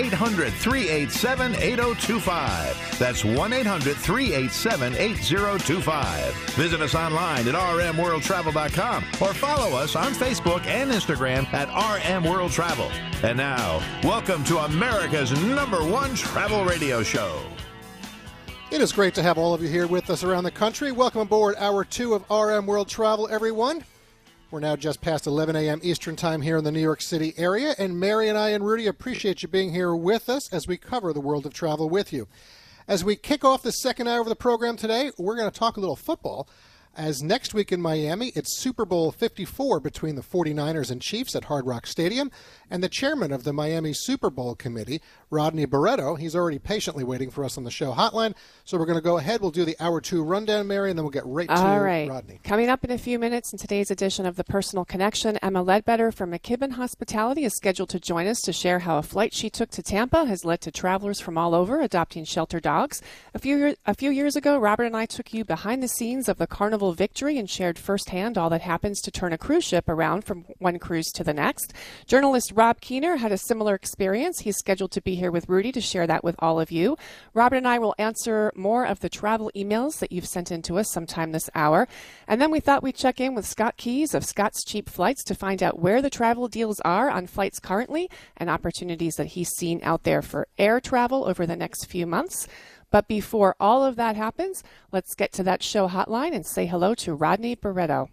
800 387 8025. That's 1 800 387 8025. Visit us online at rmworldtravel.com or follow us on Facebook and Instagram at RM World Travel. And now, welcome to America's number one travel radio show. It is great to have all of you here with us around the country. Welcome aboard hour two of RM World Travel, everyone. We're now just past 11 a.m. Eastern Time here in the New York City area, and Mary and I and Rudy appreciate you being here with us as we cover the world of travel with you. As we kick off the second hour of the program today, we're going to talk a little football. As next week in Miami, it's Super Bowl 54 between the 49ers and Chiefs at Hard Rock Stadium, and the chairman of the Miami Super Bowl Committee, Rodney Barreto, he's already patiently waiting for us on the show hotline. So we're going to go ahead. We'll do the hour two rundown, Mary, and then we'll get right to All right. Rodney. Coming up in a few minutes in today's edition of the Personal Connection, Emma Ledbetter from McKibben Hospitality is scheduled to join us to share how a flight she took to Tampa has led to travelers from all over adopting shelter dogs. A few a few years ago, Robert and I took you behind the scenes of the Carnival Victory and shared firsthand all that happens to turn a cruise ship around from one cruise to the next. Journalist Rob Keiner had a similar experience. He's scheduled to be here with Rudy to share that with all of you. Robert and I will answer more of the travel emails that you've sent in to us sometime this hour. And then we thought we'd check in with Scott Keyes of Scott's Cheap Flights to find out where the travel deals are on flights currently and opportunities that he's seen out there for air travel over the next few months. But before all of that happens, let's get to that show hotline and say hello to Rodney Barreto.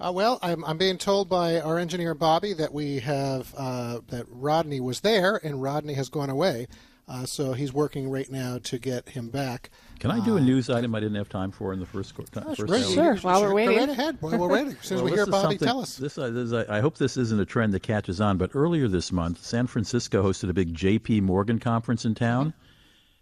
Uh, well, I'm, I'm being told by our engineer Bobby that we have uh, that Rodney was there and Rodney has gone away. Uh, so he's working right now to get him back. Can I do a news item I didn't have time for in the first, co- Uh, first Ray, hour? you- Sure, you while we're go waiting. right ahead. While we're waiting, as soon as Well, we this hear is Bobby tell us. This, uh, this, I I hope this isn't a trend that catches on, but earlier this month, San Francisco hosted a big J.P. Morgan conference in town.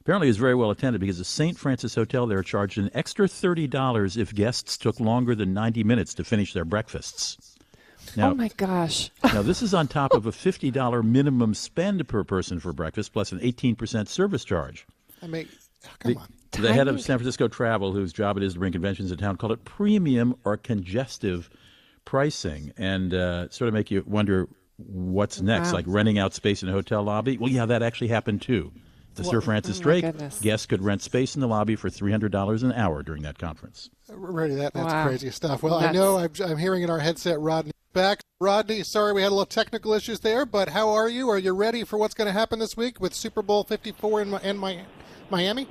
Apparently, it was very well attended because the St. Francis Hotel there charged an extra $30 if guests took longer than 90 minutes to finish their breakfasts. Now, oh my gosh. now, this is on top of a $50 minimum spend per person for breakfast plus an 18% service charge. I mean, come The, on. the head of San Francisco Travel, whose job it is to bring conventions to town, called it premium or congestive pricing, and uh, sort of make you wonder what's next, Wow. like renting out space in a hotel lobby. Well, yeah, that actually happened too. The Sir Francis oh Drake goodness. guests could rent space in the lobby for three hundred dollars an hour during that conference. Ready, that, that's Wow. crazy stuff. Well, I know I'm, I'm hearing in our headset Rodney back. Rodney, sorry we had a little technical issues there, but how are you? Are you ready for what's going to happen this week with Super Bowl 54 in, Mi- in Mi- Miami?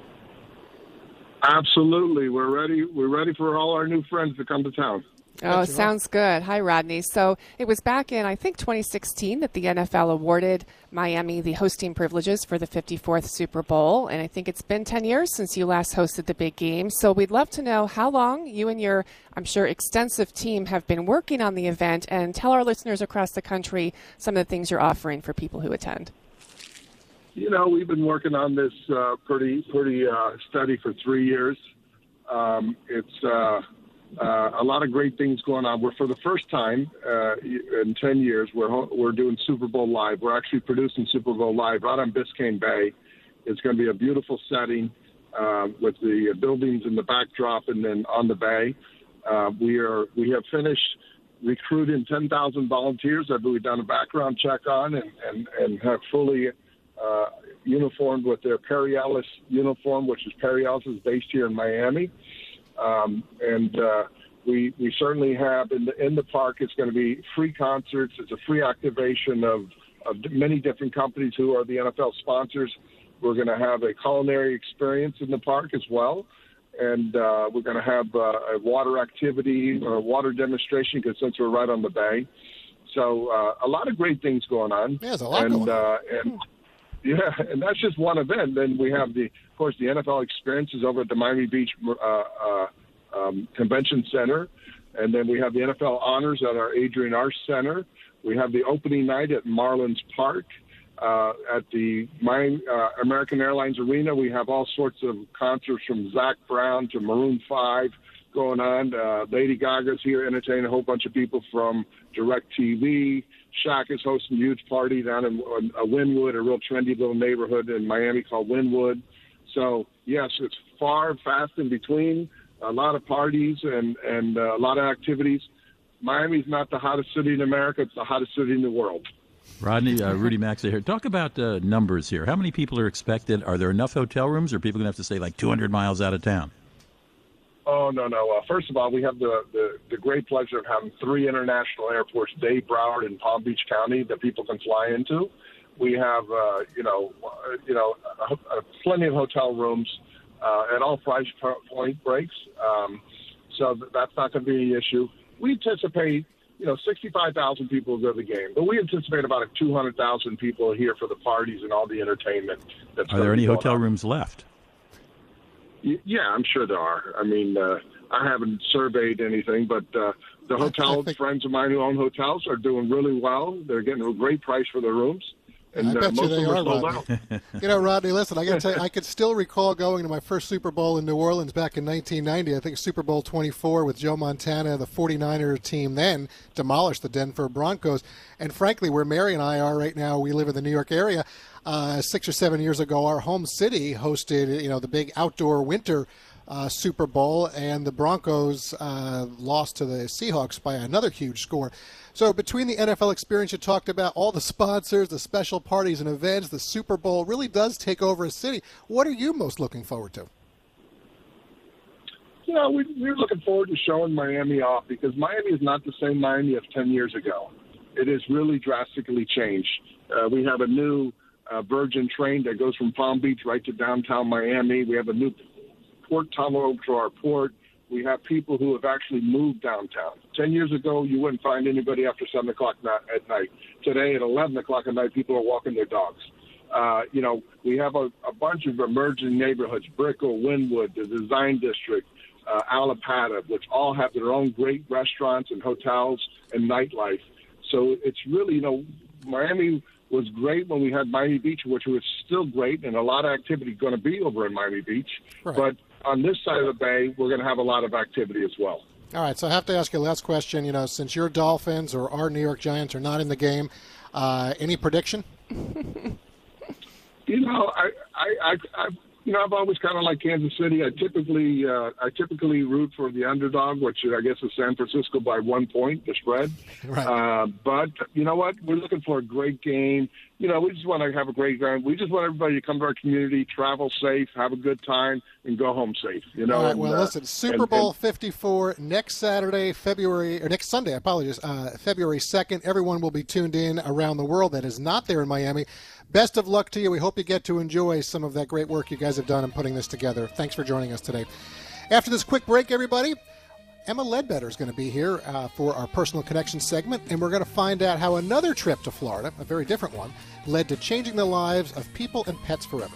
Absolutely, we're ready. We're ready for all our new friends to come to town. Oh, sounds good. Hi, Rodney. So it was back in, I think, 2016 that the NFL awarded Miami the hosting privileges for the 54th Super Bowl. And I think it's been 10 years since you last hosted the big game. So we'd love to know how long you and your, I'm sure, extensive team have been working on the event and tell our listeners across the country some of the things you're offering for people who attend. You know, we've been working on this uh, pretty pretty uh, steady for three years. Um, it's uh, uh, a lot of great things going on. We're for the first time uh, in ten years. We're we're doing Super Bowl live. We're actually producing Super Bowl live right on Biscayne Bay. It's going to be a beautiful setting uh, with the buildings in the backdrop and then on the bay. Uh, we are we have finished recruiting 10,000 volunteers that we've done a background check on and, and, and have fully uh, uniformed with their Perry Ellis uniform, which is Perry Ellis is based here in Miami. Um, and uh, we, we certainly have in the, in the park, it's going to be free concerts. It's a free activation of, of many different companies who are the NFL sponsors. We're going to have a culinary experience in the park as well. And uh, we're going to have uh, a water activity or a water demonstration because since we're right on the bay. So uh, a lot of great things going on. Yeah, there's a lot and, going on. Uh, and yeah, and that's just one event. Then we have the, of course, the NFL experiences over at the Miami Beach uh, uh, um, Convention Center, and then we have the NFL honors at our Adrienne Arsht Center. We have the opening night at Marlins Park, uh, at the my, uh, American Airlines Arena. We have all sorts of concerts from Zac Brown to Maroon 5 going on. Uh, Lady Gaga's here entertaining a whole bunch of people from DirecTV. Shaq is hosting a huge party down in uh, Wynwood, a real trendy little neighborhood in Miami called Wynwood. So, yes, it's far, fast in between, a lot of parties and, and uh, a lot of activities. Miami's not the hottest city in America, it's the hottest city in the world. Rodney, uh, Rudy Maxa here. Talk about uh, numbers here. How many people are expected? Are there enough hotel rooms, or are people going to have to stay like 200 miles out of town? Oh no no! Uh, first of all, we have the, the the great pleasure of having three international airports: Dade, Broward, and Palm Beach County that people can fly into. We have uh, you know uh, you know uh, plenty of hotel rooms uh, at all price point breaks, um, so that's not going to be an issue. We anticipate you know, 65,000 people go to the game, but we anticipate about 200,000 people here for the parties and all the entertainment. That's are there any hotel on. rooms left? Yeah, I'm sure there are. I mean, uh, I haven't surveyed anything, but uh, the hotel think... friends of mine who own hotels are doing really well. They're getting a great price for their rooms. And, I uh, bet uh, you they are, Rodney. you know, Rodney, listen, I got to tell you, I could still recall going to my first Super Bowl in New Orleans back in 1990. I think Super Bowl 24 with Joe Montana, the 49er team then demolished the Denver Broncos. And frankly, where Mary and I are right now, we live in the New York area. Uh, six or seven years ago, our home city hosted, you know, the big outdoor winter uh, Super Bowl, and the Broncos uh, lost to the Seahawks by another huge score. So, between the NFL experience you talked about, all the sponsors, the special parties and events, the Super Bowl really does take over a city. What are you most looking forward to? You know, we, we're looking forward to showing Miami off because Miami is not the same Miami of 10 years ago. It has really drastically changed. Uh, we have a new uh, Virgin train that goes from Palm Beach right to downtown Miami. We have a new port tunnel to our port. We have people who have actually moved downtown. Ten years ago, you wouldn't find anybody after seven o'clock at night. Today, at eleven o'clock at night, people are walking their dogs. Uh, you know, we have a, a bunch of emerging neighborhoods: Brickell, Wynwood, the Design District, uh, Allapattah, which all have their own great restaurants and hotels and nightlife. So it's really, you know, Miami was great when we had Miami Beach, which was still great, and a lot of activity going to be over in Miami Beach. Right. But on this side of the bay, we're going to have a lot of activity as well. All right, so I have to ask you a last question. You know, since your Dolphins or our New York Giants are not in the game, uh, any prediction? you know, I, I, I, I you know, I've always kind of like Kansas City. I typically, uh, I typically root for the underdog, which I guess is San Francisco by one point, the spread. Right. Uh, but you know what? We're looking for a great game. You know, we just want to have a great game. We just want everybody to come to our community, travel safe, have a good time, and go home safe. You know. All right. Well, and, uh, listen, Super Bowl and, 54 next Saturday, February or next Sunday. I apologize. Uh, February 2nd. Everyone will be tuned in around the world that is not there in Miami. Best of luck to you. We hope you get to enjoy some of that great work you guys have done in putting this together. Thanks for joining us today. After this quick break, everybody, Emma Ledbetter is going to be here uh, for our personal connection segment, and we're going to find out how another trip to Florida, a very different one, led to changing the lives of people and pets forever.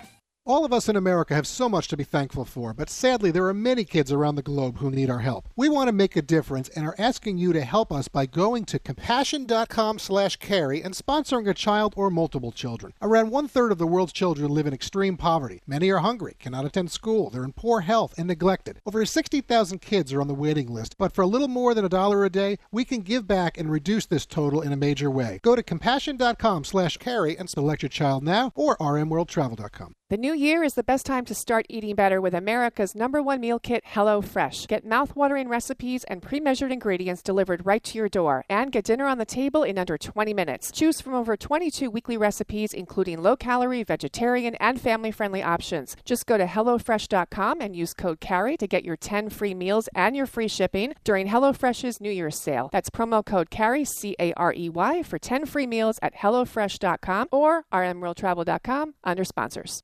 All of us in America have so much to be thankful for, but sadly, there are many kids around the globe who need our help. We want to make a difference and are asking you to help us by going to compassion.com/carey and sponsoring a child or multiple children. Around one third of the world's children live in extreme poverty. Many are hungry, cannot attend school, they're in poor health, and neglected. Over 60,000 kids are on the waiting list, but for a little more than a dollar a day, we can give back and reduce this total in a major way. Go to compassion.com/carey and select your child now or rmworldtravel.com. The new year is the best time to start eating better with America's number one meal kit, HelloFresh. Get mouth-watering recipes and pre-measured ingredients delivered right to your door, and get dinner on the table in under 20 minutes. Choose from over 22 weekly recipes, including low-calorie, vegetarian, and family-friendly options. Just go to hellofresh.com and use code CAREY to get your 10 free meals and your free shipping during HelloFresh's New Year's sale. That's promo code CAREY, C-A-R-E-Y, for 10 free meals at hellofresh.com or rmworldtravel.com under sponsors.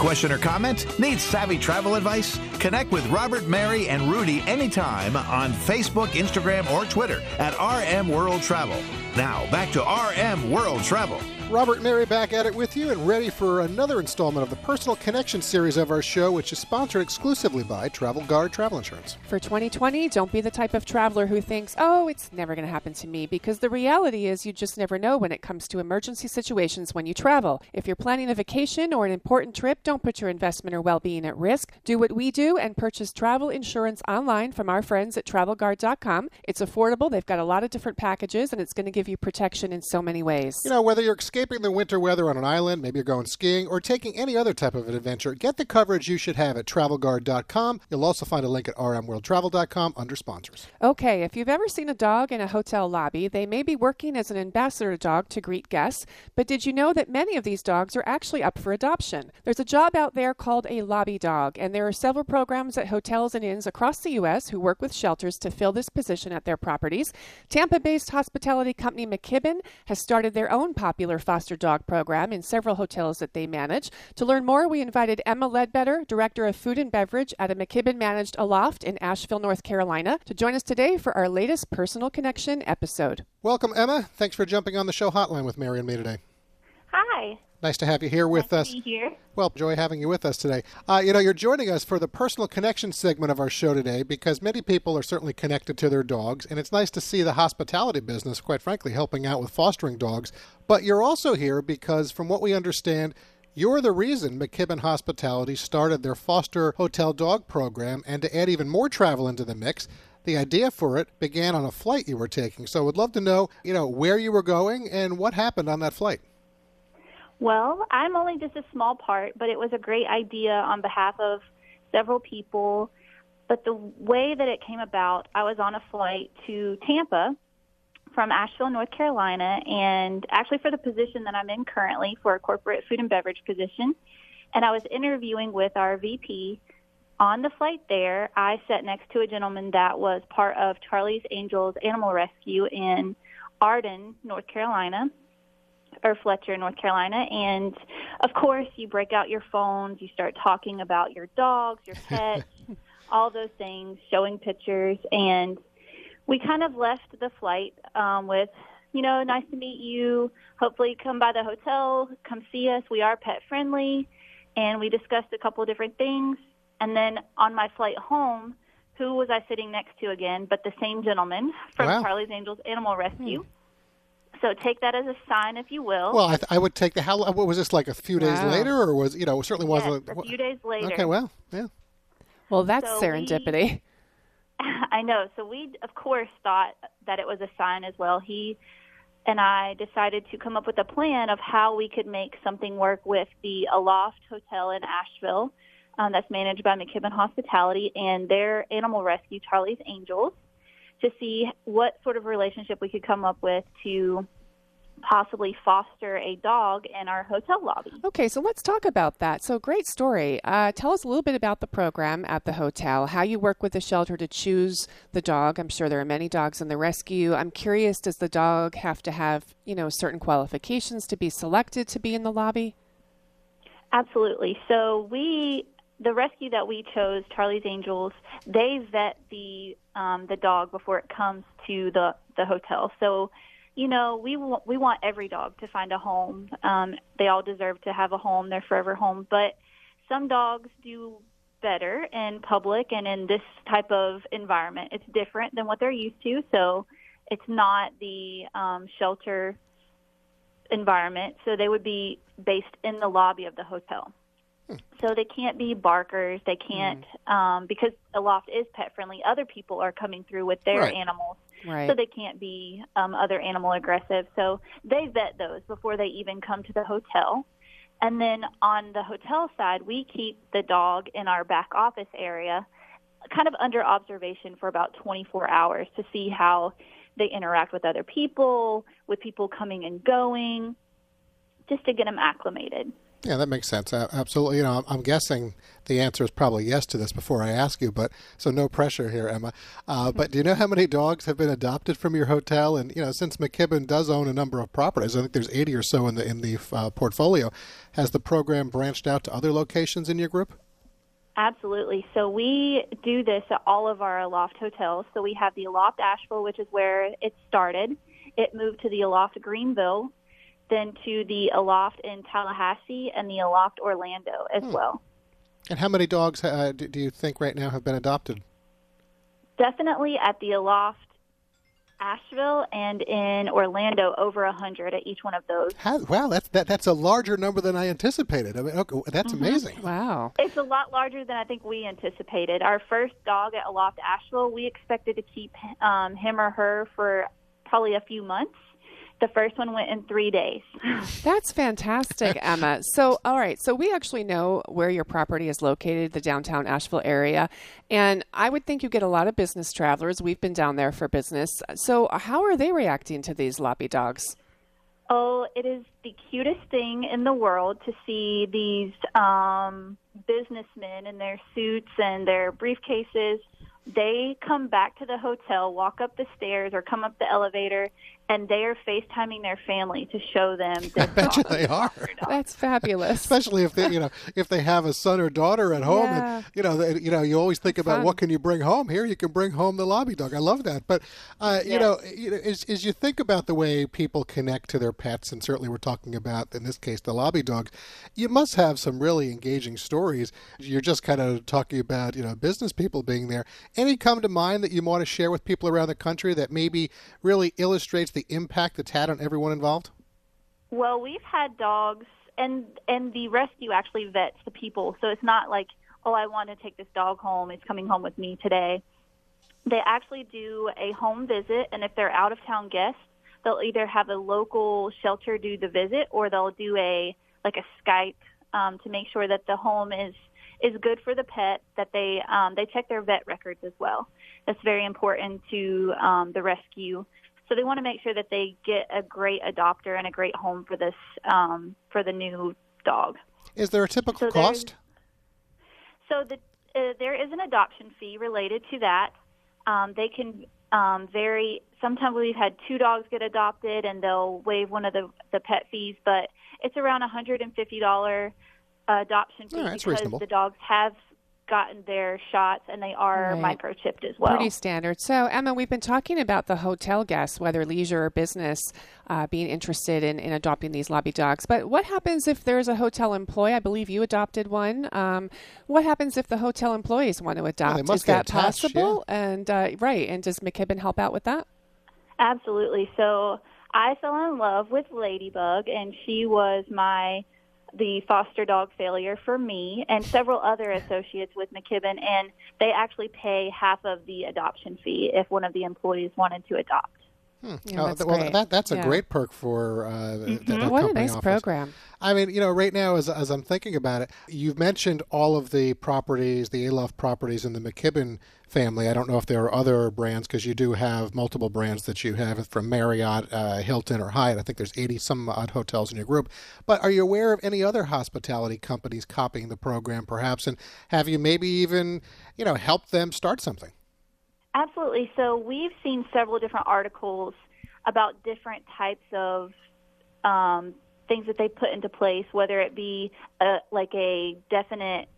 question or comment? Need savvy travel advice? Connect with Robert, Mary, and Rudy anytime on Facebook, Instagram, or Twitter at RM World Travel. Now, back to RM World Travel. Robert and Mary back at it with you and ready for another installment of the Personal Connection series of our show, which is sponsored exclusively by Travel Guard Travel Insurance. For 2020, don't be the type of traveler who thinks, oh, it's never going to happen to me, because the reality is you just never know when it comes to emergency situations when you travel. If you're planning a vacation or an important trip, don't put your investment or well being at risk. Do what we do and purchase travel insurance online from our friends at travelguard.com. It's affordable, they've got a lot of different packages, and it's going to give you protection in so many ways. You know, whether you're escaping the winter weather on an island, maybe you're going skiing, or taking any other type of an adventure, get the coverage you should have at travelguard.com. You'll also find a link at rmworldtravel.com under sponsors. Okay, if you've ever seen a dog in a hotel lobby, they may be working as an ambassador dog to greet guests, but did you know that many of these dogs are actually up for adoption? There's a job out there called a lobby dog, and there are several programs at hotels and inns across the U.S. who work with shelters to fill this position at their properties. Tampa based hospitality company McKibben has started their own popular foster dog program in several hotels that they manage. To learn more, we invited Emma Ledbetter, Director of Food and Beverage at a McKibben managed Aloft in Asheville, North Carolina, to join us today for our latest Personal Connection episode. Welcome, Emma. Thanks for jumping on the show hotline with Mary and me today. Hi. Nice to have you here with nice us. Here. Well, joy having you with us today. Uh, you know, you're joining us for the personal connection segment of our show today because many people are certainly connected to their dogs, and it's nice to see the hospitality business, quite frankly, helping out with fostering dogs. But you're also here because, from what we understand, you're the reason McKibben Hospitality started their foster hotel dog program, and to add even more travel into the mix, the idea for it began on a flight you were taking. So, I would love to know, you know, where you were going and what happened on that flight. Well, I'm only just a small part, but it was a great idea on behalf of several people. But the way that it came about, I was on a flight to Tampa from Asheville, North Carolina, and actually for the position that I'm in currently for a corporate food and beverage position. And I was interviewing with our VP. On the flight there, I sat next to a gentleman that was part of Charlie's Angels Animal Rescue in Arden, North Carolina or Fletcher, North Carolina. And of course, you break out your phones, you start talking about your dogs, your pets, all those things, showing pictures. And we kind of left the flight um, with, you know, nice to meet you. Hopefully, come by the hotel, come see us. We are pet friendly. And we discussed a couple of different things. And then on my flight home, who was I sitting next to again but the same gentleman from Wow. Charlie's Angels Animal Rescue? So take that as a sign, if you will. Well, I, th- I would take the how. What was this like a few days Wow. later, or was you know it certainly wasn't a few days later. Okay, well, yeah. Well, that's So we- serendipity. I know. So we, of course, thought that it was a sign as well. He and I decided to come up with a plan of how we could make something work with the Aloft Hotel in Asheville, um, that's managed by McKibben Hospitality and their animal rescue, Charlie's Angels, to see what sort of relationship we could come up with to possibly foster a dog in our hotel lobby. Okay, so let's talk about that. So, great story. Uh, tell us a little bit about the program at the hotel, how you work with the shelter to choose the dog. I'm sure there are many dogs in the rescue. I'm curious, does the dog have to have, you know, certain qualifications to be selected to be in the lobby? Absolutely. So we the rescue that we chose, Charlie's Angels, they vet the um, the dog before it comes to the the hotel. So, you know, we want we want every dog to find a home. Um, they all deserve to have a home, their forever home. But some dogs do better in public and in this type of environment. It's different than what they're used to, so it's not the um, shelter environment. So they would be based in the lobby of the hotel. So they can't be barkers. They can't um, because Aloft is pet friendly. Other people are coming through with their Right. animals, Right. so they can't be um, other animal aggressive. So they vet those before they even come to the hotel. And then on the hotel side, we keep the dog in our back office area, kind of under observation for about 24 hours to see how they interact with other people, with people coming and going, just to get them acclimated. Yeah, that makes sense. Absolutely. You know, I'm, I'm guessing the answer is probably yes to this before I ask you, but so no pressure here, Emma. Uh, but do you know how many dogs have been adopted from your hotel? And you know, since McKibben does own a number of properties, I think there's 80 or so in the in the uh, portfolio. Has the program branched out to other locations in your group? Absolutely. So we do this at all of our Aloft hotels. So we have the Aloft Asheville, which is where it started. It moved to the Aloft Greenville, then to the Aloft in Tallahassee, and the Aloft Orlando as well. And how many dogs uh, do, do you think right now have been adopted? Definitely at the Aloft Asheville and in Orlando, over a hundred at each one of those. How, wow, that's that, that's a larger number than I anticipated. I mean, okay, that's amazing. wow. It's a lot larger than I think we anticipated. Our first dog at Aloft Asheville, we expected to keep um, him or her for probably a few months. The first one went in three days. That's fantastic, Emma. So, all right. So, we actually know where your property is located, the downtown Asheville area. And I would think you get a lot of business travelers. We've been down there for business. So, how are they reacting to these loppy dogs? Oh, it is the cutest thing in the world to see these um, businessmen in their suits and their briefcases. They come back to the hotel, walk up the stairs, or come up the elevator, and they are FaceTiming their family to show them I bet you they are. That's fabulous. Especially if they, you know, if they have a son or daughter at home, Yeah. and you know, they, you know, you always think about Fun. what can you bring home. Here, you can bring home the lobby dog. I love that. But uh, you Yeah. know, you know, as, as you think about the way people connect to their pets, and certainly we're talking about in this case the lobby dogs, you must have some really engaging stories. You're just kind of talking about you know business people being there. Any come to mind that you want to share with people around the country that maybe really illustrates the impact it's had on everyone involved? Well, we've had dogs, and and the rescue actually vets the people, so it's not like, oh, I want to take this dog home. It's coming home with me today. They actually do a home visit, and if they're out of town guests, they'll either have a local shelter do the visit, or they'll do a like a Skype um, to make sure that the home is is good for the pet. That they um, they check their vet records as well. That's very important to um, the rescue. So they want to make sure that they get a great adopter and a great home for this um, for the new dog. Is there a typical So cost? So the, uh, there is an adoption fee related to that. Um, they can um, vary. Sometimes we've had two dogs get adopted, and they'll waive one of the the pet fees, but it's around a hundred and fifty dollar adoption fee right, because reasonable. the dogs have gotten their shots and they are Right. microchipped as well. Pretty standard. So, Emma, we've been talking about the hotel guests, whether leisure or business, uh, being interested in, in adopting these lobby dogs. But what happens if there's a hotel employee? I believe you adopted one. Um, what happens if the hotel employees want to adopt? must Is that attached, possible? And uh, right. And does McKibben help out with that? Absolutely. So I fell in love with Ladybug, and she was my the foster dog failure for me and several other associates with McKibben, and they actually pay half of the adoption fee if one of the employees wanted to adopt. Yeah, Oh, that's well, great. that that's a Yeah. great perk for uh, that, that What a nice offers. program. I mean, you know, right now as as I'm thinking about it, you've mentioned all of the properties, the Aloft properties in the McKibben family. I don't know if there are other brands because you do have multiple brands that you have from Marriott, uh, Hilton, or Hyatt. I think there's 80 some odd hotels in your group. But are you aware of any other hospitality companies copying the program, perhaps? And have you maybe even, you know, helped them start something? Absolutely. So we've seen several different articles about different types of um, things that they put into place, whether it be a, like a definite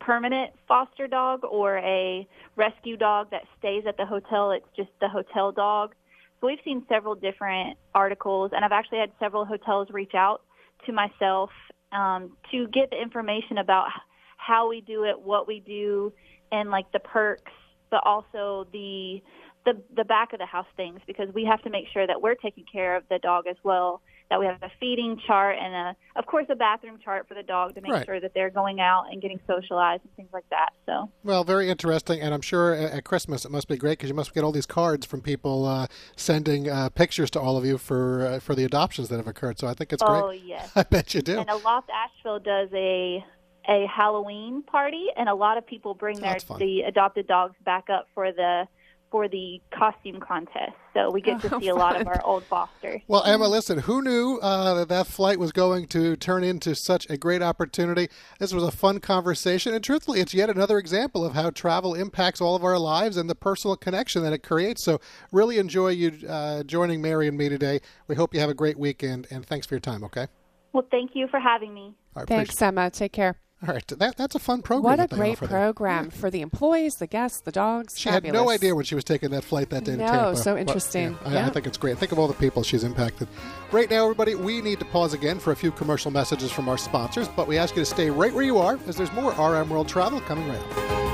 permanent foster dog or a rescue dog that stays at the hotel. It's just the hotel dog. So we've seen several different articles, and I've actually had several hotels reach out to myself um, to get the information about how we do it, what we do, and like the perks, but also the the the back of the house things because we have to make sure that we're taking care of the dog as well that we have a feeding chart and a of course a bathroom chart for the dog to make right. sure that they're going out and getting socialized and things like that so. Well very interesting and i'm sure at christmas it must be great because you must get all these cards from people uh, sending uh, pictures to all of you for uh, for the adoptions that have occurred so i think it's great. Oh yes. I bet you do. And aloft asheville does a a halloween party and a lot of people bring their the adopted dogs back up for the for the costume contest. So we get to oh, see a lot of our old fosters. Well, Emma, listen, who knew uh, that that flight was going to turn into such a great opportunity? This was a fun conversation, and truthfully, it's yet another example of how travel impacts all of our lives and the personal connection that it creates. So, really enjoy you uh, joining Mary and me today. We hope you have a great weekend, and thanks for your time. Okay. Well, thank you for having me. Thanks, Emma. Take care. All right, that, that's a fun program. What a great program for the employees, the guests, the dogs. She Fabulous. had no idea when she was taking that flight that day no, to Tampa. so interesting. But, yeah, yeah. I, I, think it's great. Think of all the people she's impacted. Right now, everybody, we need to pause again for a few commercial messages from our sponsors, but we ask you to stay right where you are as there's more RM World Travel coming right up.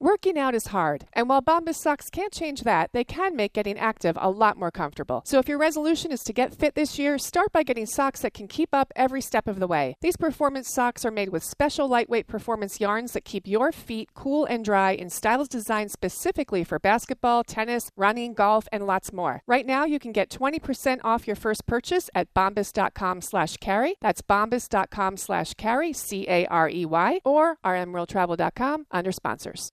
Working out is hard, and while Bombas socks can't change that, they can make getting active a lot more comfortable. So if your resolution is to get fit this year, start by getting socks that can keep up every step of the way. These performance socks are made with special lightweight performance yarns that keep your feet cool and dry in styles designed specifically for basketball, tennis, running, golf, and lots more. Right now, you can get 20% off your first purchase at bombas.com slash carey. That's bombas.com slash carey, C-A-R-E-Y, or rmworldtravel.com under sponsors.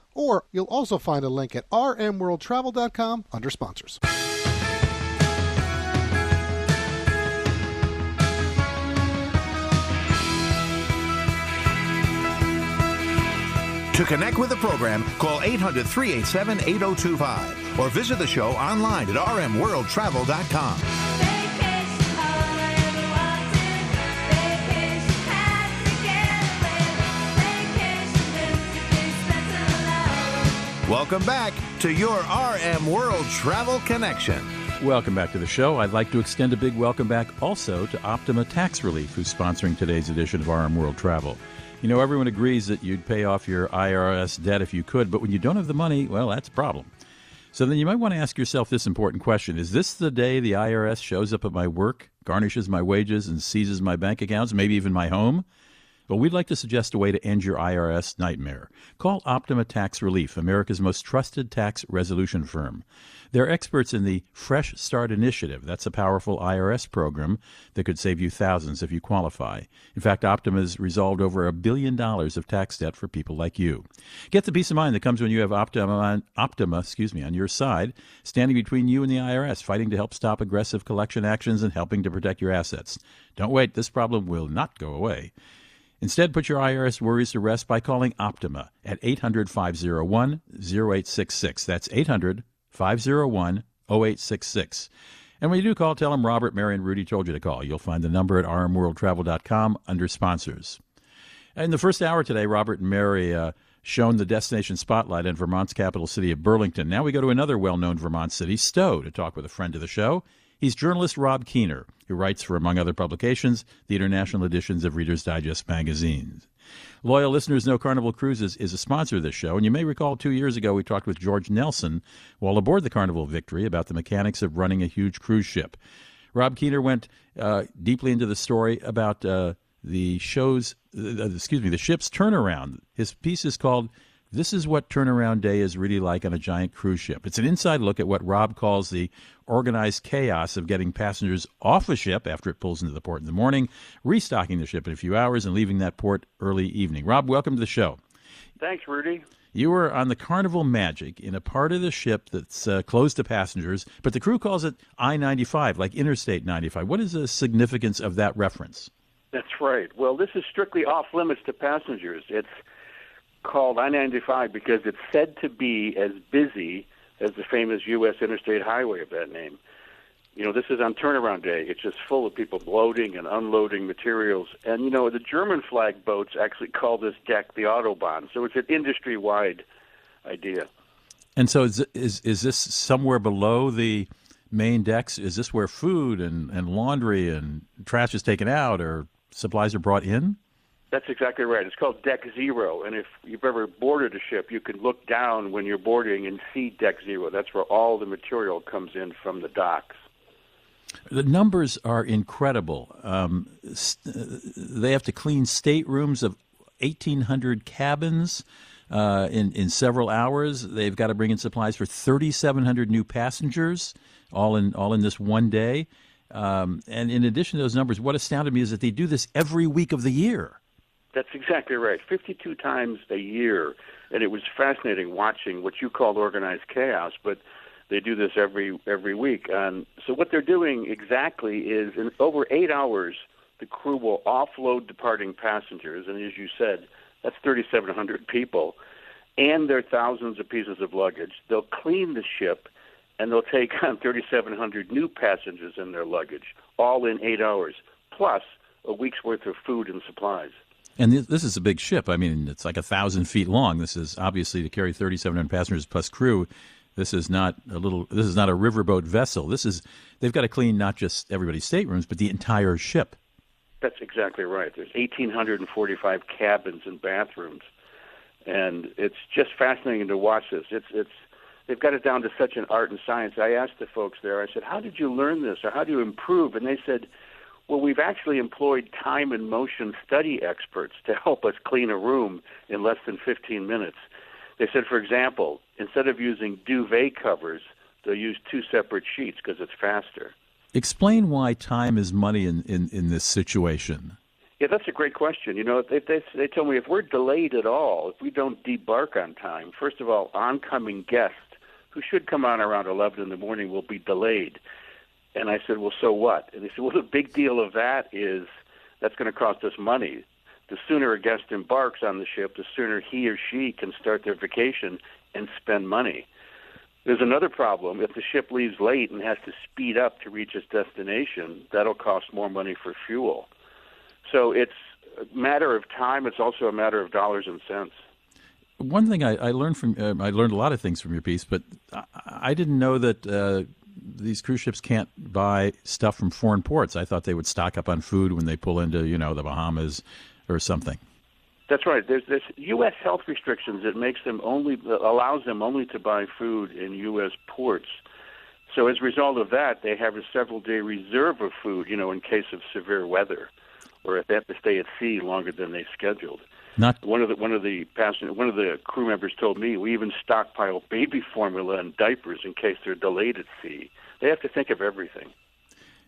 or you'll also find a link at rmworldtravel.com under sponsors. To connect with the program, call 800 387 8025 or visit the show online at rmworldtravel.com. Welcome back to your RM World Travel Connection. Welcome back to the show. I'd like to extend a big welcome back also to Optima Tax Relief, who's sponsoring today's edition of RM World Travel. You know, everyone agrees that you'd pay off your IRS debt if you could, but when you don't have the money, well, that's a problem. So then you might want to ask yourself this important question Is this the day the IRS shows up at my work, garnishes my wages, and seizes my bank accounts, maybe even my home? Well, we'd like to suggest a way to end your IRS nightmare. Call Optima Tax Relief, America's most trusted tax resolution firm. They're experts in the Fresh Start Initiative. That's a powerful IRS program that could save you thousands if you qualify. In fact, Optima's resolved over a billion dollars of tax debt for people like you. Get the peace of mind that comes when you have Optima, Optima excuse me, on your side, standing between you and the IRS, fighting to help stop aggressive collection actions and helping to protect your assets. Don't wait, this problem will not go away. Instead, put your IRS worries to rest by calling Optima at 800 501 0866. That's 800 501 0866. And when you do call, tell them Robert, Mary, and Rudy told you to call. You'll find the number at rmworldtravel.com under sponsors. In the first hour today, Robert and Mary uh, shone the destination spotlight in Vermont's capital city of Burlington. Now we go to another well known Vermont city, Stowe, to talk with a friend of the show. He's journalist Rob Keiner, who writes for, among other publications, the international editions of Reader's Digest magazines. Loyal listeners know Carnival Cruises is a sponsor of this show, and you may recall two years ago we talked with George Nelson while aboard the Carnival Victory about the mechanics of running a huge cruise ship. Rob Keiner went uh, deeply into the story about uh, the show's, uh, excuse me, the ship's turnaround. His piece is called this is what turnaround day is really like on a giant cruise ship. It's an inside look at what Rob calls the organized chaos of getting passengers off a ship after it pulls into the port in the morning, restocking the ship in a few hours, and leaving that port early evening. Rob, welcome to the show. Thanks, Rudy. You were on the Carnival Magic in a part of the ship that's uh, closed to passengers, but the crew calls it I 95, like Interstate 95. What is the significance of that reference? That's right. Well, this is strictly off limits to passengers. It's called I 95 because it's said to be as busy as the famous U.S. Interstate Highway of that name. You know, this is on turnaround day. It's just full of people loading and unloading materials. And, you know, the German flag boats actually call this deck the Autobahn. So it's an industry wide idea. And so is, is, is this somewhere below the main decks? Is this where food and, and laundry and trash is taken out or supplies are brought in? That's exactly right. It's called Deck Zero, and if you've ever boarded a ship, you can look down when you're boarding and see Deck Zero. That's where all the material comes in from the docks. The numbers are incredible. Um, st- they have to clean staterooms of 1,800 cabins uh, in in several hours. They've got to bring in supplies for 3,700 new passengers, all in all in this one day. Um, and in addition to those numbers, what astounded me is that they do this every week of the year. That's exactly right. 52 times a year. And it was fascinating watching what you called organized chaos, but they do this every every week. And so what they're doing exactly is in over 8 hours the crew will offload departing passengers and as you said, that's 3700 people and their thousands of pieces of luggage. They'll clean the ship and they'll take on 3700 new passengers and their luggage all in 8 hours plus a week's worth of food and supplies. And this is a big ship. I mean, it's like a thousand feet long. This is obviously to carry 3,700 passengers plus crew. This is not a little. This is not a riverboat vessel. This is. They've got to clean not just everybody's staterooms, but the entire ship. That's exactly right. There's 1,845 cabins and bathrooms, and it's just fascinating to watch this. It's it's they've got it down to such an art and science. I asked the folks there. I said, "How did you learn this, or how do you improve?" And they said well, we've actually employed time and motion study experts to help us clean a room in less than 15 minutes. They said, for example, instead of using duvet covers, they'll use two separate sheets because it's faster. Explain why time is money in, in, in this situation. Yeah, that's a great question. You know, they, they, they tell me if we're delayed at all, if we don't debark on time, first of all, oncoming guests who should come on around 11 in the morning will be delayed. And I said, well, so what? And they said, well, the big deal of that is that's going to cost us money. The sooner a guest embarks on the ship, the sooner he or she can start their vacation and spend money. There's another problem. If the ship leaves late and has to speed up to reach its destination, that'll cost more money for fuel. So it's a matter of time. It's also a matter of dollars and cents. One thing I, I learned from uh, I learned a lot of things from your piece, but I, I didn't know that uh, these cruise ships can't buy stuff from foreign ports. I thought they would stock up on food when they pull into, you know, the Bahamas or something. That's right. There's this U.S. health restrictions that makes them only allows them only to buy food in U.S. ports. So as a result of that, they have a several day reserve of food, you know, in case of severe weather, or if they have to stay at sea longer than they scheduled. Not one of the one of the passenger one of the crew members told me we even stockpile baby formula and diapers in case they're delayed at sea. They have to think of everything.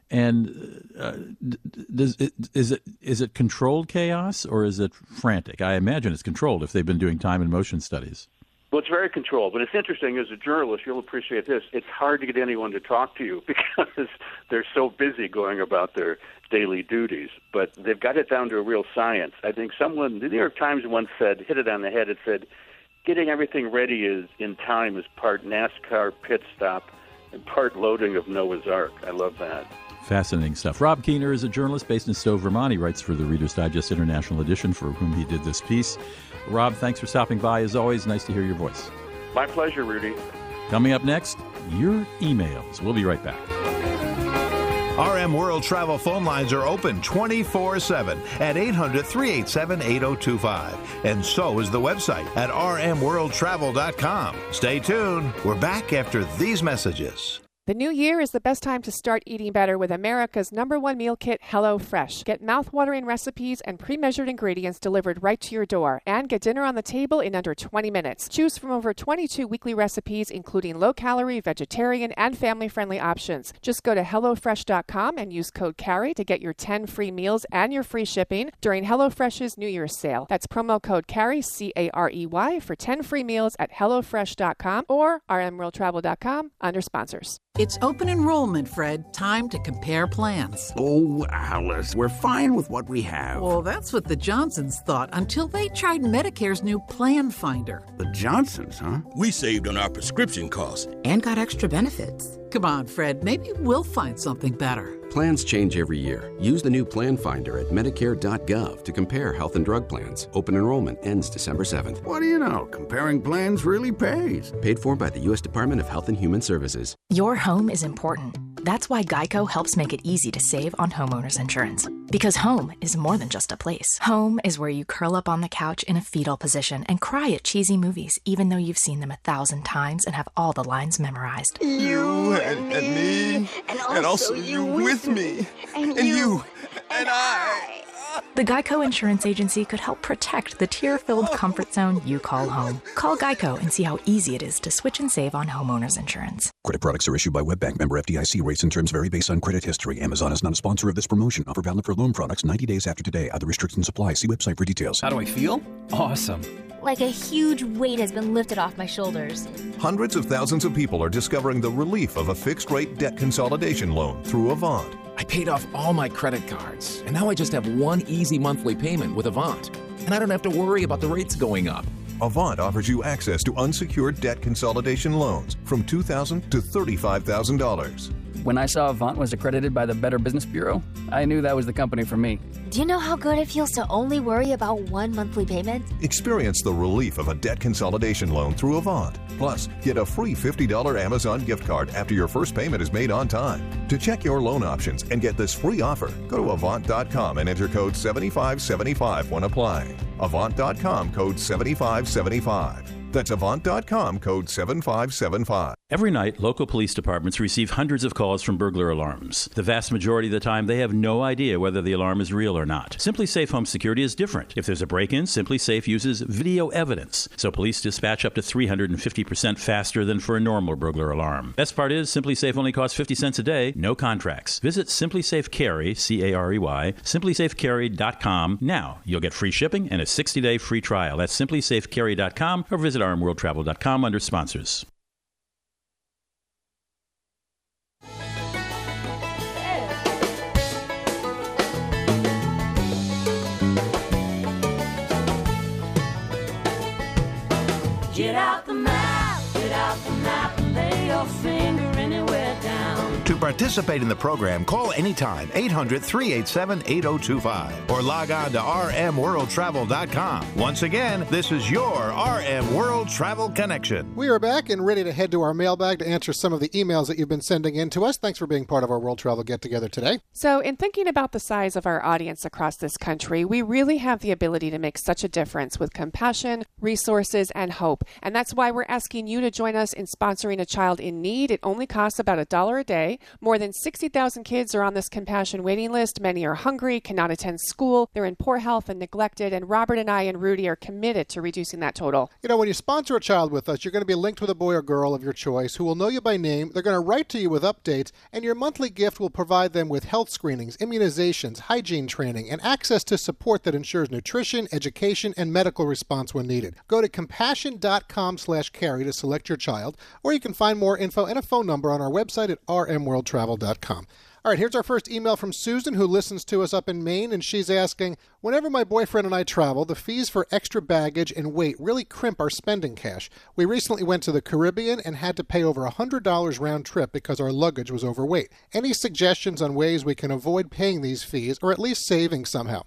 And uh, does it, is it is it controlled chaos or is it frantic? I imagine it's controlled if they've been doing time and motion studies. Well, it's very controlled, but it's interesting as a journalist. You'll appreciate this. It's hard to get anyone to talk to you because they're so busy going about their daily duties. But they've got it down to a real science. I think someone, the New York Times once said, hit it on the head. It said, "Getting everything ready is in time is part NASCAR pit stop and part loading of Noah's Ark." I love that. Fascinating stuff. Rob Keiner is a journalist based in Stowe, Vermont. He writes for the Reader's Digest International Edition, for whom he did this piece. Rob, thanks for stopping by. As always, nice to hear your voice. My pleasure, Rudy. Coming up next, your emails. We'll be right back. RM World Travel phone lines are open 24 7 at 800 387 8025. And so is the website at rmworldtravel.com. Stay tuned. We're back after these messages. The new year is the best time to start eating better with America's number one meal kit, HelloFresh. Get mouth-watering recipes and pre-measured ingredients delivered right to your door, and get dinner on the table in under 20 minutes. Choose from over 22 weekly recipes, including low-calorie, vegetarian, and family-friendly options. Just go to hellofresh.com and use code CAREY to get your 10 free meals and your free shipping during HelloFresh's New Year's sale. That's promo code CAREY, C-A-R-E-Y, for 10 free meals at hellofresh.com or rmworldtravel.com under sponsors. It's open enrollment, Fred. Time to compare plans. Oh, Alice, we're fine with what we have. Well, that's what the Johnsons thought until they tried Medicare's new Plan Finder. The Johnsons, huh? We saved on our prescription costs and got extra benefits. Come on, Fred. Maybe we'll find something better. Plans change every year. Use the new Plan Finder at Medicare.gov to compare health and drug plans. Open enrollment ends December 7th. What do you know? Comparing plans really pays. Paid for by the U.S. Department of Health and Human Services. Your home is important. That's why Geico helps make it easy to save on homeowners insurance. Because home is more than just a place. Home is where you curl up on the couch in a fetal position and cry at cheesy movies, even though you've seen them a thousand times and have all the lines memorized. You and, and me, and also, and also you with me, and, and you, and I. The Geico Insurance Agency could help protect the tear filled comfort zone you call home. Call Geico and see how easy it is to switch and save on homeowners insurance. Credit products are issued by WebBank member FDIC. Rates and terms vary based on credit history. Amazon is not a sponsor of this promotion. Offer valid for loan products 90 days after today. Other restrictions apply. See website for details. How do I feel? Awesome. Like a huge weight has been lifted off my shoulders. Hundreds of thousands of people are discovering the relief of a fixed rate debt consolidation loan through Avant. I paid off all my credit cards, and now I just have one easy monthly payment with Avant. And I don't have to worry about the rates going up. Avant offers you access to unsecured debt consolidation loans from 2,000 to $35,000. When I saw Avant was accredited by the Better Business Bureau, I knew that was the company for me. Do you know how good it feels to only worry about one monthly payment? Experience the relief of a debt consolidation loan through Avant. Plus, get a free $50 Amazon gift card after your first payment is made on time. To check your loan options and get this free offer, go to Avant.com and enter code 7575 when applying. Avant.com code 7575. That's Avant.com code 7575. Every night, local police departments receive hundreds of calls from burglar alarms. The vast majority of the time, they have no idea whether the alarm is real or not. SimpliSafe Home Security is different. If there's a break in, SimpliSafe uses video evidence, so police dispatch up to 350% faster than for a normal burglar alarm. Best part is, SimpliSafe only costs 50 cents a day, no contracts. Visit Simply Safe Carey, C A R E Y, simplysafecarry.com now. You'll get free shipping and a 60 day free trial. That's simplysafecarry.com or visit rmworldtravel.com under sponsors. Get out the map, get out the map, and lay your finger participate in the program, call anytime 800 387 8025 or log on to rmworldtravel.com. Once again, this is your RM World Travel Connection. We are back and ready to head to our mailbag to answer some of the emails that you've been sending in to us. Thanks for being part of our World Travel Get Together today. So, in thinking about the size of our audience across this country, we really have the ability to make such a difference with compassion, resources, and hope. And that's why we're asking you to join us in sponsoring a child in need. It only costs about a dollar a day. More than 60,000 kids are on this compassion waiting list. Many are hungry, cannot attend school, they're in poor health and neglected. And Robert and I and Rudy are committed to reducing that total. You know, when you sponsor a child with us, you're going to be linked with a boy or girl of your choice who will know you by name. They're going to write to you with updates, and your monthly gift will provide them with health screenings, immunizations, hygiene training, and access to support that ensures nutrition, education, and medical response when needed. Go to compassion.com slash carey to select your child, or you can find more info and a phone number on our website at rmworldtravel.com. All right, here's our first email from Susan, who listens to us up in Maine, and she's asking Whenever my boyfriend and I travel, the fees for extra baggage and weight really crimp our spending cash. We recently went to the Caribbean and had to pay over $100 round trip because our luggage was overweight. Any suggestions on ways we can avoid paying these fees or at least saving somehow?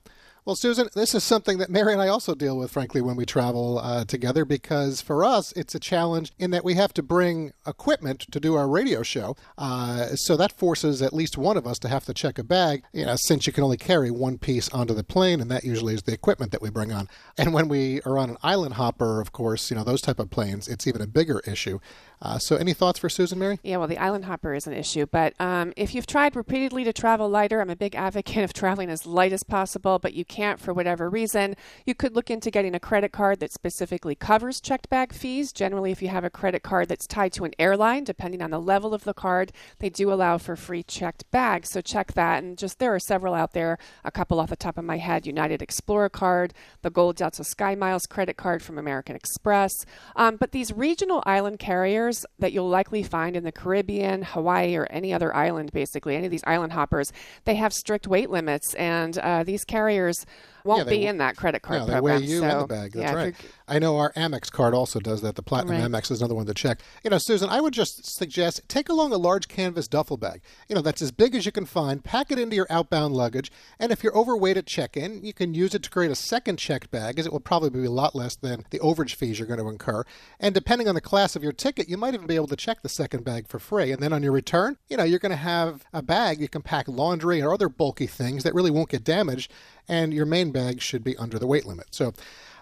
Well, Susan, this is something that Mary and I also deal with, frankly, when we travel uh, together, because for us, it's a challenge in that we have to bring equipment to do our radio show. Uh, so that forces at least one of us to have to check a bag, you know, since you can only carry one piece onto the plane, and that usually is the equipment that we bring on. And when we are on an island hopper, of course, you know, those type of planes, it's even a bigger issue. Uh, so, any thoughts for Susan Mary? Yeah, well, the island hopper is an issue, but um, if you've tried repeatedly to travel lighter, I'm a big advocate of traveling as light as possible, but you can't for whatever reason. You could look into getting a credit card that specifically covers checked bag fees. Generally, if you have a credit card that's tied to an airline, depending on the level of the card, they do allow for free checked bags. So, check that. And just there are several out there, a couple off the top of my head United Explorer card, the Gold Delta Sky Miles credit card from American Express. Um, but these regional island carriers, that you'll likely find in the Caribbean, Hawaii, or any other island, basically, any of these island hoppers, they have strict weight limits, and uh, these carriers won't Yeah, they be in that credit card they program. weigh you so, in the bag. That's yeah, right. I know our Amex card also does that. The Platinum Right. Amex is another one to check. You know, Susan, I would just suggest take along a large canvas duffel bag. You know, that's as big as you can find. Pack it into your outbound luggage, and if you're overweight at check-in, you can use it to create a second checked bag, as it will probably be a lot less than the overage fees you're going to incur. And depending on the class of your ticket, you might even be able to check the second bag for free. And then on your return, you know, you're going to have a bag you can pack laundry or other bulky things that really won't get damaged, and your main bag should be under the weight limit. So.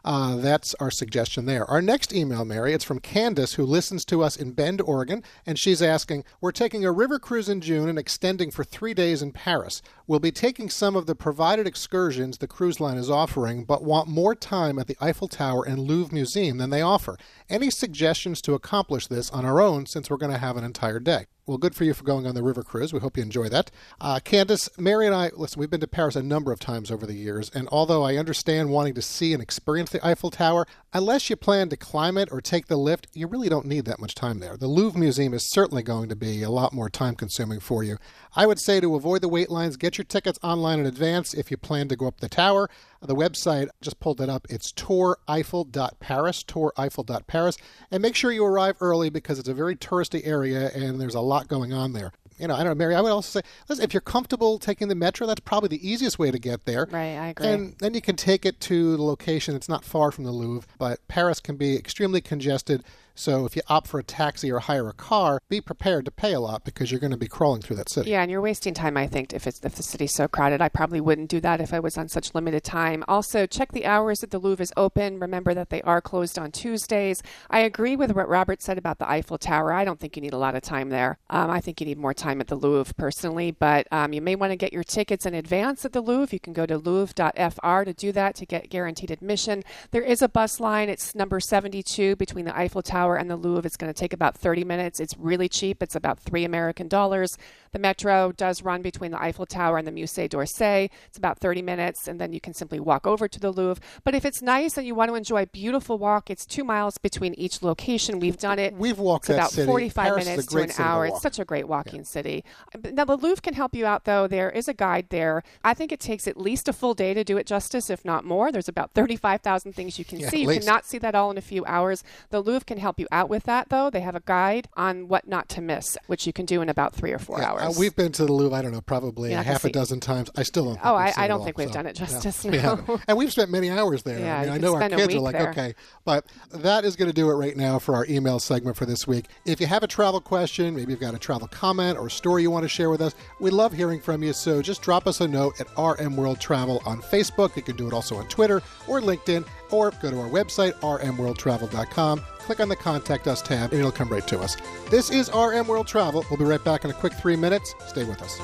Uh, that's our suggestion there. Our next email, Mary, it's from Candace, who listens to us in Bend, Oregon, and she's asking We're taking a river cruise in June and extending for three days in Paris. We'll be taking some of the provided excursions the cruise line is offering, but want more time at the Eiffel Tower and Louvre Museum than they offer. Any suggestions to accomplish this on our own since we're going to have an entire day? Well, good for you for going on the river cruise. We hope you enjoy that. Uh, Candace, Mary, and I, listen, we've been to Paris a number of times over the years, and although I understand wanting to see and experience the Eiffel Tower, unless you plan to climb it or take the lift, you really don't need that much time there. The Louvre Museum is certainly going to be a lot more time consuming for you. I would say to avoid the wait lines, get your tickets online in advance if you plan to go up the tower. The website, just pulled it up, it's toureiffel.paris, toureiffel.paris. And make sure you arrive early because it's a very touristy area and there's a lot going on there. You know, I don't know, Mary, I would also say, listen, if you're comfortable taking the metro, that's probably the easiest way to get there. Right, I agree. And then you can take it to the location. It's not far from the Louvre, but Paris can be extremely congested. So if you opt for a taxi or hire a car, be prepared to pay a lot because you're going to be crawling through that city. Yeah, and you're wasting time. I think if it's if the city's so crowded, I probably wouldn't do that if I was on such limited time. Also, check the hours that the Louvre is open. Remember that they are closed on Tuesdays. I agree with what Robert said about the Eiffel Tower. I don't think you need a lot of time there. Um, I think you need more time at the Louvre personally, but um, you may want to get your tickets in advance at the Louvre. You can go to louvre.fr to do that to get guaranteed admission. There is a bus line. It's number 72 between the Eiffel Tower and the Louvre. It's going to take about 30 minutes. It's really cheap. It's about three American dollars. The metro does run between the Eiffel Tower and the Musée d'Orsay. It's about 30 minutes, and then you can simply walk over to the Louvre. But if it's nice and you want to enjoy a beautiful walk, it's two miles between each location. We've done it. We've walked it's that about city. 45 Paris minutes to great an city to hour. It's such a great walking city. Now, the Louvre can help you out, though. There is a guide there. I think it takes at least a full day to do it justice, if not more. There's about 35,000 things you can Yeah, see. You least. cannot see that all in a few hours. The Louvre can help you out with that, though. They have a guide on what not to miss, which you can do in about three or four Yeah, hours. uh, we've been to the Louvre, I don't know, probably a half a dozen times. I still don't. think Oh, I- I don't all, think we've so, done it justice, no, we And we've spent many hours there. Yeah, I mean, I know our kids are like, there. okay, but that is going to do it right now for our email segment for this week. If you have a travel question, maybe you've got a travel comment or story you want to share with us, we love hearing from you. So just drop us a note at RM World Travel on Facebook. You can do it also on Twitter or LinkedIn, or go to our website, rmworldtravel.com. Click on the Contact Us tab, and it'll come right to us. This is RM World Travel. We'll be right back in a quick three minutes. Stay with us.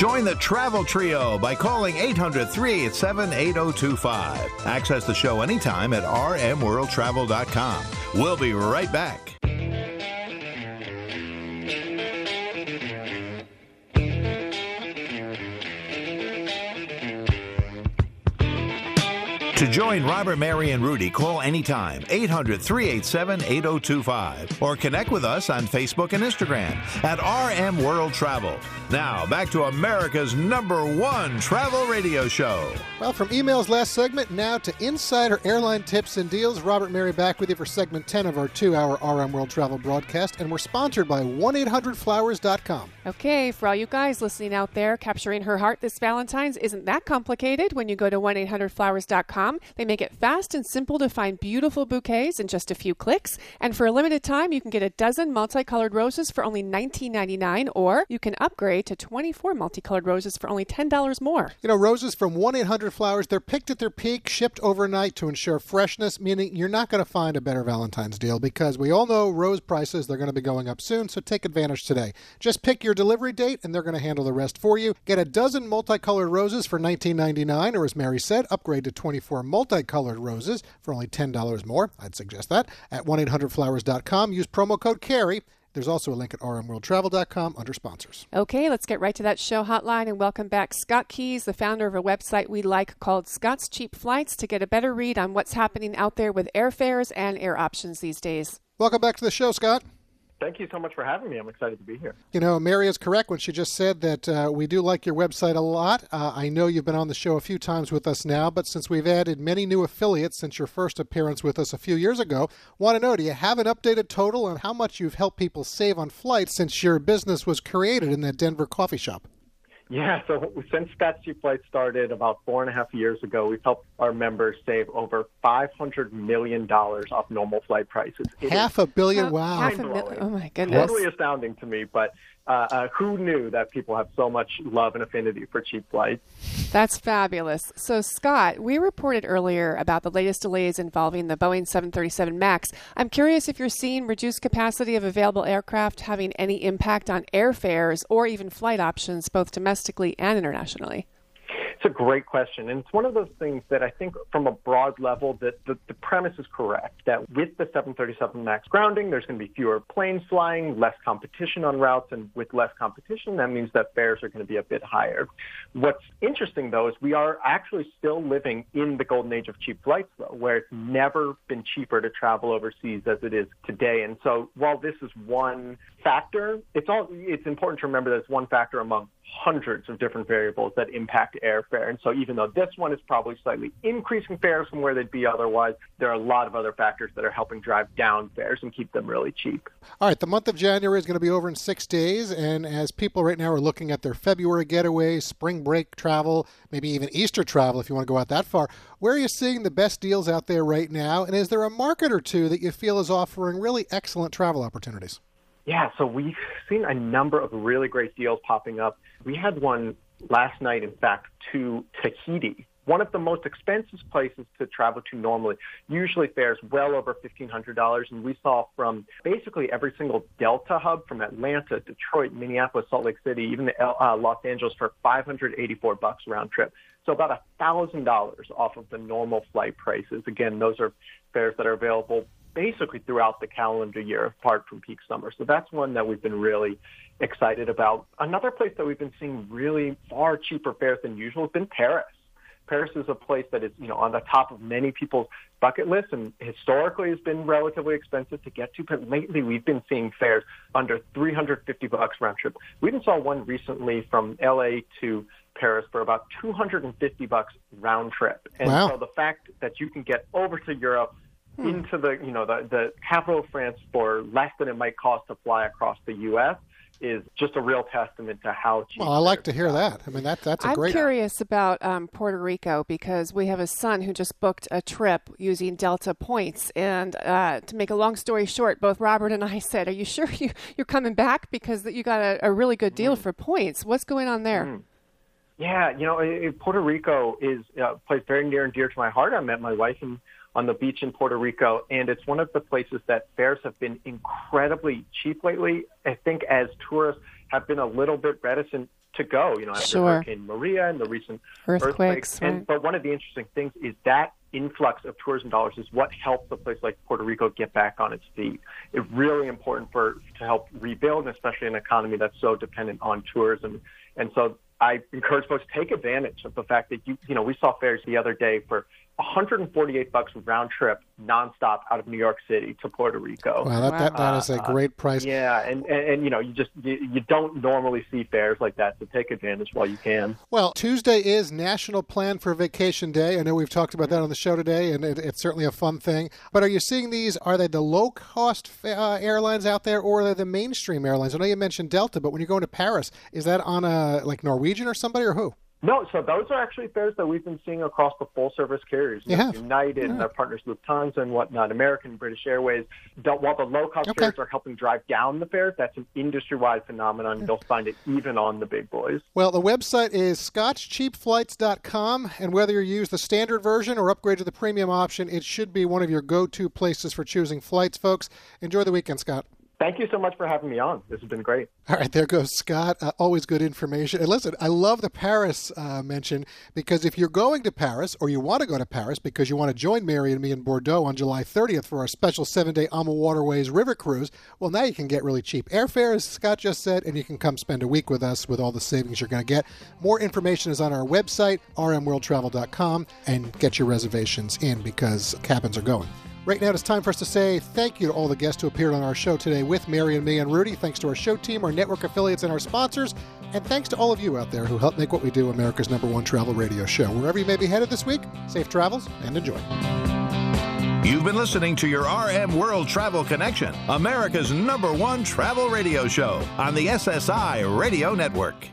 Join the Travel Trio by calling 800 387 Access the show anytime at rmworldtravel.com. We'll be right back. To join Robert, Mary, and Rudy, call anytime 800 387 8025 or connect with us on Facebook and Instagram at RM World Travel. Now, back to America's number one travel radio show. Well, from emails last segment, now to insider airline tips and deals. Robert Mary back with you for segment 10 of our two hour RM World Travel broadcast, and we're sponsored by 1 800flowers.com. Okay, for all you guys listening out there, capturing her heart this Valentine's isn't that complicated when you go to 1 800flowers.com. They make it fast and simple to find beautiful bouquets in just a few clicks. And for a limited time, you can get a dozen multicolored roses for only $19.99, or you can upgrade to 24 multicolored roses for only $10 more. You know, roses from 1 800 Flowers, they're picked at their peak, shipped overnight to ensure freshness, meaning you're not going to find a better Valentine's deal because we all know rose prices, they're going to be going up soon, so take advantage today. Just pick your delivery date and they're going to handle the rest for you. Get a dozen multicolored roses for $19.99, or as Mary said, upgrade to 24 multicolored roses for only $10 more. I'd suggest that at 1 800flowers.com. Use promo code CAREY. There's also a link at rmworldtravel.com under sponsors. Okay, let's get right to that show hotline and welcome back Scott Keyes, the founder of a website we like called Scott's Cheap Flights, to get a better read on what's happening out there with airfares and air options these days. Welcome back to the show, Scott. Thank you so much for having me. I'm excited to be here. You know, Mary is correct when she just said that uh, we do like your website a lot. Uh, I know you've been on the show a few times with us now, but since we've added many new affiliates since your first appearance with us a few years ago, want to know do you have an updated total on how much you've helped people save on flights since your business was created in that Denver coffee shop? Yeah, so since Scott's Cheap Flight started about four and a half years ago, we've helped our members save over $500 million off normal flight prices. It half a billion, wow. Half a million, oh my goodness. Totally astounding to me, but uh, uh, who knew that people have so much love and affinity for cheap flights? That's fabulous. So, Scott, we reported earlier about the latest delays involving the Boeing 737 MAX. I'm curious if you're seeing reduced capacity of available aircraft having any impact on airfares or even flight options, both domestically and internationally. It's a great question. And it's one of those things that I think from a broad level that the, the premise is correct that with the 737 MAX grounding, there's going to be fewer planes flying, less competition on routes, and with less competition, that means that fares are going to be a bit higher. What's interesting though is we are actually still living in the golden age of cheap flights though, where it's never been cheaper to travel overseas as it is today. And so while this is one factor, it's all it's important to remember that it's one factor among hundreds of different variables that impact airfare. And so even though this one is probably slightly increasing fares from where they'd be otherwise, there are a lot of other factors that are helping drive down fares and keep them really cheap. All right, the month of January is going to be over in six days. And as people right now are looking at their February getaways, spring break travel, maybe even Easter travel if you want to go out that far, where are you seeing the best deals out there right now? And is there a market or two that you feel is offering really excellent travel opportunities? Yeah, so we've seen a number of really great deals popping up. We had one last night, in fact, to Tahiti, one of the most expensive places to travel to normally. Usually fares well over $1,500, and we saw from basically every single Delta hub from Atlanta, Detroit, Minneapolis, Salt Lake City, even the, uh, Los Angeles for 584 bucks round trip. So about a thousand dollars off of the normal flight prices. Again, those are fares that are available basically throughout the calendar year, apart from peak summer. So that's one that we've been really excited about. Another place that we've been seeing really far cheaper fares than usual has been Paris. Paris is a place that is, you know, on the top of many people's bucket lists and historically has been relatively expensive to get to, but lately we've been seeing fares under 350 bucks round trip. We even saw one recently from LA to Paris for about 250 bucks round trip. And Wow. so the fact that you can get over to Europe into the you know the the capital of France for less than it might cost to fly across the U.S. is just a real testament to how cheap. Well, I like to hear that. I mean, that that's a I'm great. I'm curious about um, Puerto Rico because we have a son who just booked a trip using Delta points. And uh, to make a long story short, both Robert and I said, "Are you sure you, you're coming back because you got a, a really good deal for points? What's going on there?" Yeah, you know, Puerto Rico is a place very near and dear to my heart. I met my wife in, on the beach in Puerto Rico, and it's one of the places that fares have been incredibly cheap lately. I think as tourists have been a little bit reticent to go, you know, after Sure. Hurricane Maria and the recent Earthquakes, And right. but one of the interesting things is that influx of tourism dollars is what helps a place like Puerto Rico get back on its feet. It's really important for to help rebuild, and especially an economy that's so dependent on tourism. And so I encourage folks to take advantage of the fact that you you know we saw fares the other day for 148 bucks round trip nonstop out of New York City to Puerto Rico. Wow, that, that, that is a Uh, great price. Yeah, and, and, and you know, you just you, you don't normally see fares like that, so take advantage while you can. Well, Tuesday is National Plan for Vacation Day. I know we've talked about that on the show today, and it, it's certainly a fun thing. But are you seeing these? Are they the low cost uh, airlines out there, or are they the mainstream airlines? I know you mentioned Delta, but when you're going to Paris, is that on a like Norwegian or somebody, or who? No, so those are actually fares that we've been seeing across the full service carriers. Know, Yeah. United and their partners Lufthansa and whatnot, American, British Airways. While the low cost carriers are helping drive down the fares, that's an industry wide phenomenon. You'll find it even on the big boys. Well, the website is scottscheapflights.com, and whether you use the standard version or upgrade to the premium option, it should be one of your go to places for choosing flights, folks. Enjoy the weekend, Scott. Thank you so much for having me on. This has been great. All right, there goes Scott. Uh, always good information. And listen, I love the Paris uh, mention because if you're going to Paris or you want to go to Paris because you want to join Mary and me in Bordeaux on July 30th for our special seven day AmaWaterways river cruise, well, now you can get really cheap airfare, as Scott just said, and you can come spend a week with us with all the savings you're going to get. More information is on our website, rmworldtravel.com, and get your reservations in because cabins are going. Right now, it's time for us to say thank you to all the guests who appeared on our show today with Mary and me and Rudy. Thanks to our show team, our network affiliates, and our sponsors. And thanks to all of you out there who help make what we do America's number one travel radio show. Wherever you may be headed this week, safe travels and enjoy. You've been listening to your RM World Travel Connection, America's number one travel radio show on the SSI Radio Network.